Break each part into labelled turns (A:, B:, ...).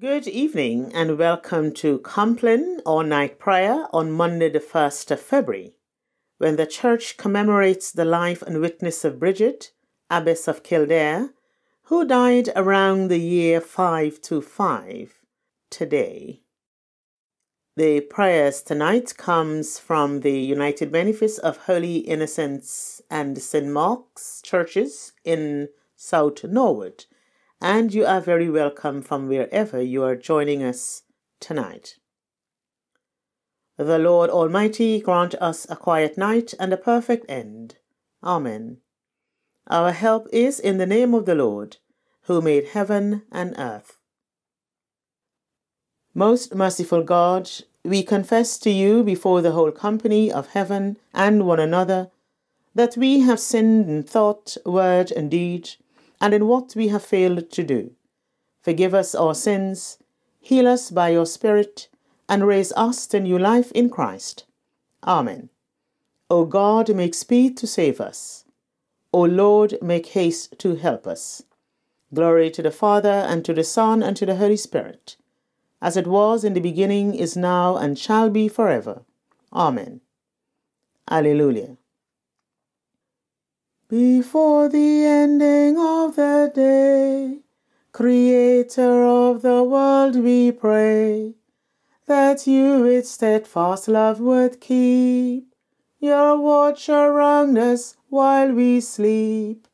A: Good evening and welcome to Compline or Night Prayer on Monday, the 1st of February, when the church commemorates the life and witness of Bridget, Abbess of Kildare, who died around the year 525 today. The prayers tonight comes from the United Benefice of Holy Innocents and St. Mark's churches in South Norwood and you are very welcome from wherever you are joining us tonight. The Lord Almighty grant us a quiet night and a perfect end. Amen. Our help is in the name of the Lord, who made heaven and earth. Most merciful God, we confess to you before the whole company of heaven and one another that we have sinned in thought, word, and deed and in what we have failed to do. Forgive us our sins, heal us by your Spirit, and raise us to new life in Christ. Amen. O God, make speed to save us. O Lord, make haste to help us. Glory to the Father, and to the Son, and to the Holy Spirit, as it was in the beginning, is now, and shall be forever. Amen. Alleluia. Before the ending of the day, Creator of the world, we pray that you with steadfast love would keep your watch around us while we sleep.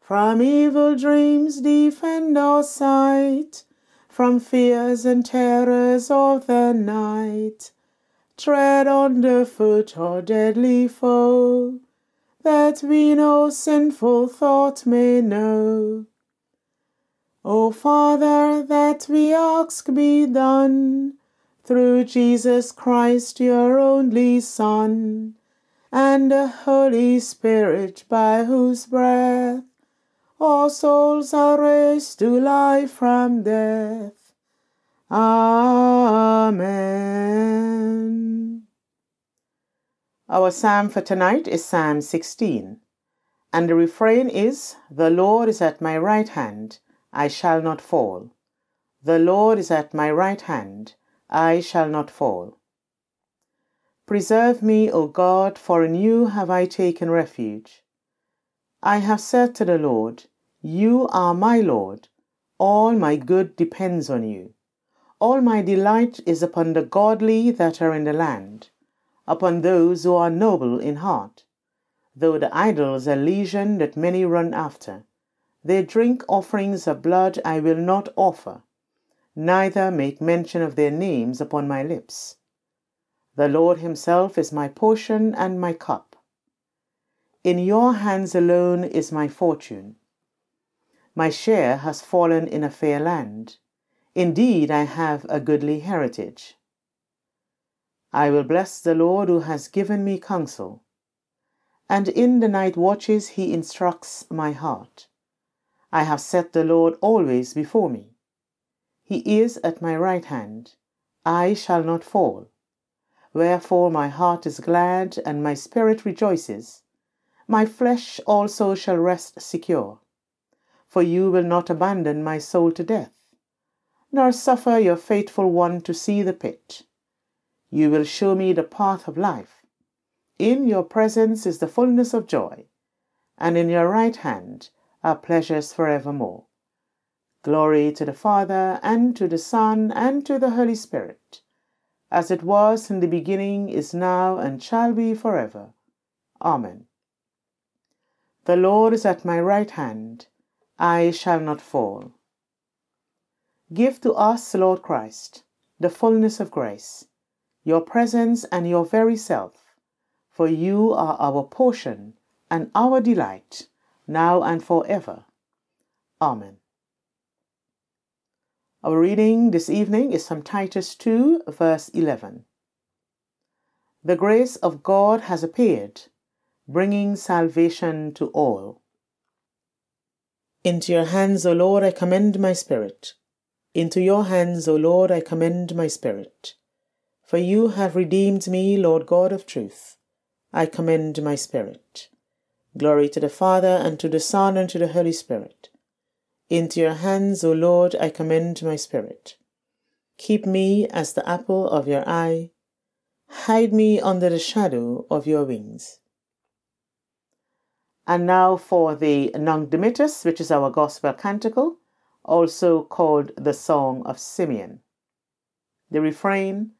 A: From evil dreams defend our sight, from fears and terrors of the night. Tread underfoot our deadly foe that we no sinful thought may know. O Father, that we ask be done through Jesus Christ, your only Son, and the Holy Spirit, by whose breath all souls are raised to life from death. Amen. Our psalm for tonight is Psalm 16, and the refrain is The Lord is at my right hand, I shall not fall. The Lord is at my right hand, I shall not fall. Preserve me, O God, for in you have I taken refuge. I have said to the Lord, You are my Lord. All my good depends on you. All my delight is upon the godly that are in the land upon those who are noble in heart. Though the idols are legion that many run after, they drink offerings of blood I will not offer, neither make mention of their names upon my lips. The Lord Himself is my portion and my cup. In your hands alone is my fortune. My share has fallen in a fair land. Indeed, I have a goodly heritage. I will bless the Lord who has given me counsel. And in the night watches he instructs my heart. I have set the Lord always before me. He is at my right hand. I shall not fall. Wherefore my heart is glad and my spirit rejoices. My flesh also shall rest secure. For you will not abandon my soul to death, nor suffer your faithful one to see the pit. You will show me the path of life. In your presence is the fullness of joy, and in your right hand are pleasures forevermore. Glory to the Father, and to the Son, and to the Holy Spirit, as it was in the beginning, is now, and shall be forever. Amen. The Lord is at my right hand, I shall not fall. Give to us, Lord Christ, the fullness of grace your presence and your very self, for you are our portion and our delight, now and forever. Amen. Our reading this evening is from Titus 2, verse 11. The grace of God has appeared, bringing salvation to all. Into your hands, O Lord, I commend my spirit. Into your hands, O Lord, I commend my spirit. For you have redeemed me, Lord God of truth. I commend my spirit. Glory to the Father, and to the Son, and to the Holy Spirit. Into your hands, O Lord, I commend my spirit. Keep me as the apple of your eye. Hide me under the shadow of your wings. And now for the Nunc Dimittis, which is our gospel canticle, also called the Song of Simeon. The refrain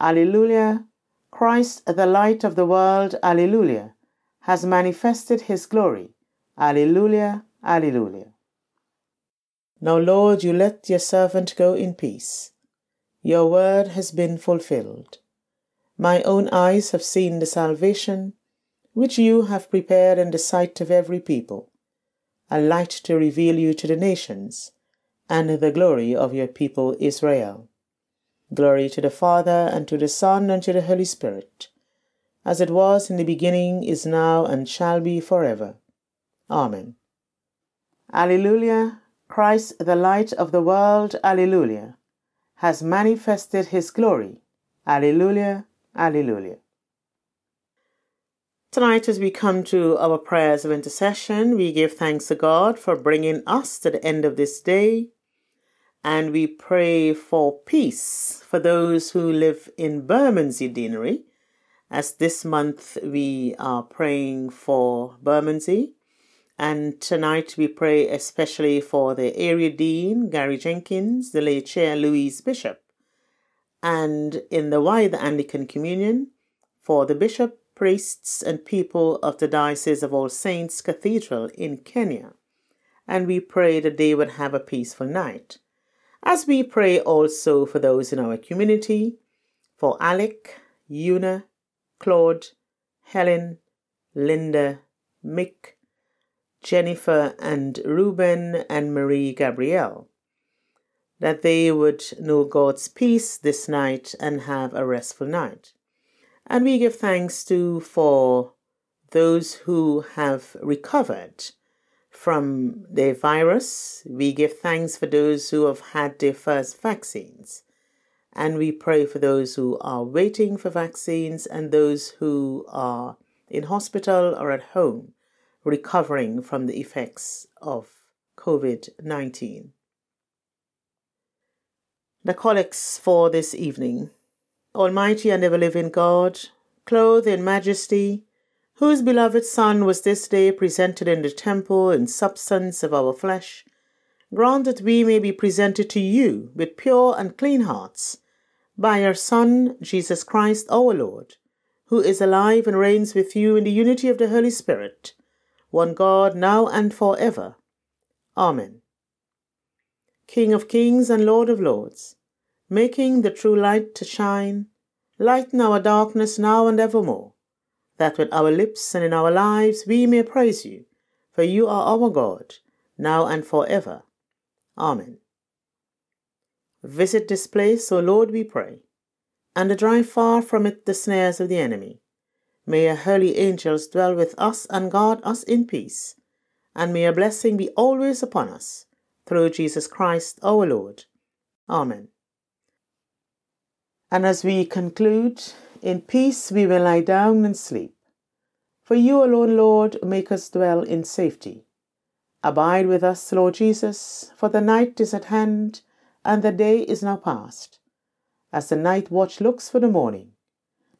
A: Alleluia, Christ, the light of the world, Alleluia, has manifested his glory. Alleluia, Alleluia. Now, Lord, you let your servant go in peace. Your word has been fulfilled. My own eyes have seen the salvation which you have prepared in the sight of every people, a light to reveal you to the nations, and the glory of your people Israel. Glory to the Father, and to the Son, and to the Holy Spirit, as it was in the beginning, is now, and shall be forever. Amen. Alleluia, Christ, the light of the world, Alleluia, has manifested his glory. Alleluia, Alleluia. Tonight, as we come to our prayers of intercession, we give thanks to God for bringing us to the end of this day and we pray for peace for those who live in Bermondsey Deanery. As this month we are praying for Bermondsey, and tonight we pray especially for the area dean, Gary Jenkins, the lay chair, Louise Bishop, and in the wider Anglican Communion for the bishop, priests, and people of the Diocese of All Saints Cathedral in Kenya. And we pray that they would have a peaceful night as we pray also for those in our community, for Alec, Una, Claude, Helen, Linda, Mick, Jennifer, and Reuben and Marie Gabrielle, that they would know God's peace this night and have a restful night. And we give thanks to for those who have recovered from the virus. We give thanks for those who have had their first vaccines. And we pray for those who are waiting for vaccines and those who are in hospital or at home recovering from the effects of COVID 19. The collects for this evening. Almighty and ever living God, clothed in majesty, whose beloved Son was this day presented in the temple in substance of our flesh, grant that we may be presented to you with pure and clean hearts, by your Son, Jesus Christ our Lord, who is alive and reigns with you in the unity of the Holy Spirit, one God, now and for ever. Amen. King of kings and Lord of lords, making the true light to shine, lighten our darkness now and evermore that with our lips and in our lives we may praise you, for you are our God, now and forever. Amen. Visit this place, O Lord, we pray, and drive far from it the snares of the enemy. May your holy angels dwell with us and guard us in peace, and may your blessing be always upon us, through Jesus Christ our Lord. Amen. And as we conclude, in peace we will lie down and sleep. For you alone, Lord, make us dwell in safety. Abide with us, Lord Jesus, for the night is at hand, and the day is now past. As the night watch looks for the morning,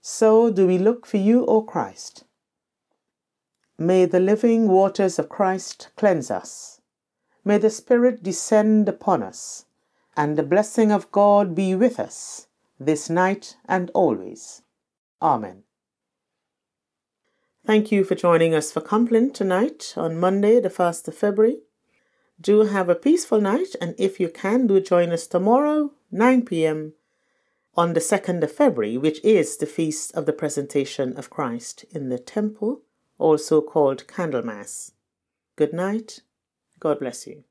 A: so do we look for you, O Christ. May the living waters of Christ cleanse us. May the Spirit descend upon us, and the blessing of God be with us this night and always. Amen. Thank you for joining us for Compline tonight on Monday, the 1st of February. Do have a peaceful night, and if you can, do join us tomorrow, 9 p.m., on the 2nd of February, which is the feast of the presentation of Christ in the temple, also called Candlemas. Good night. God bless you.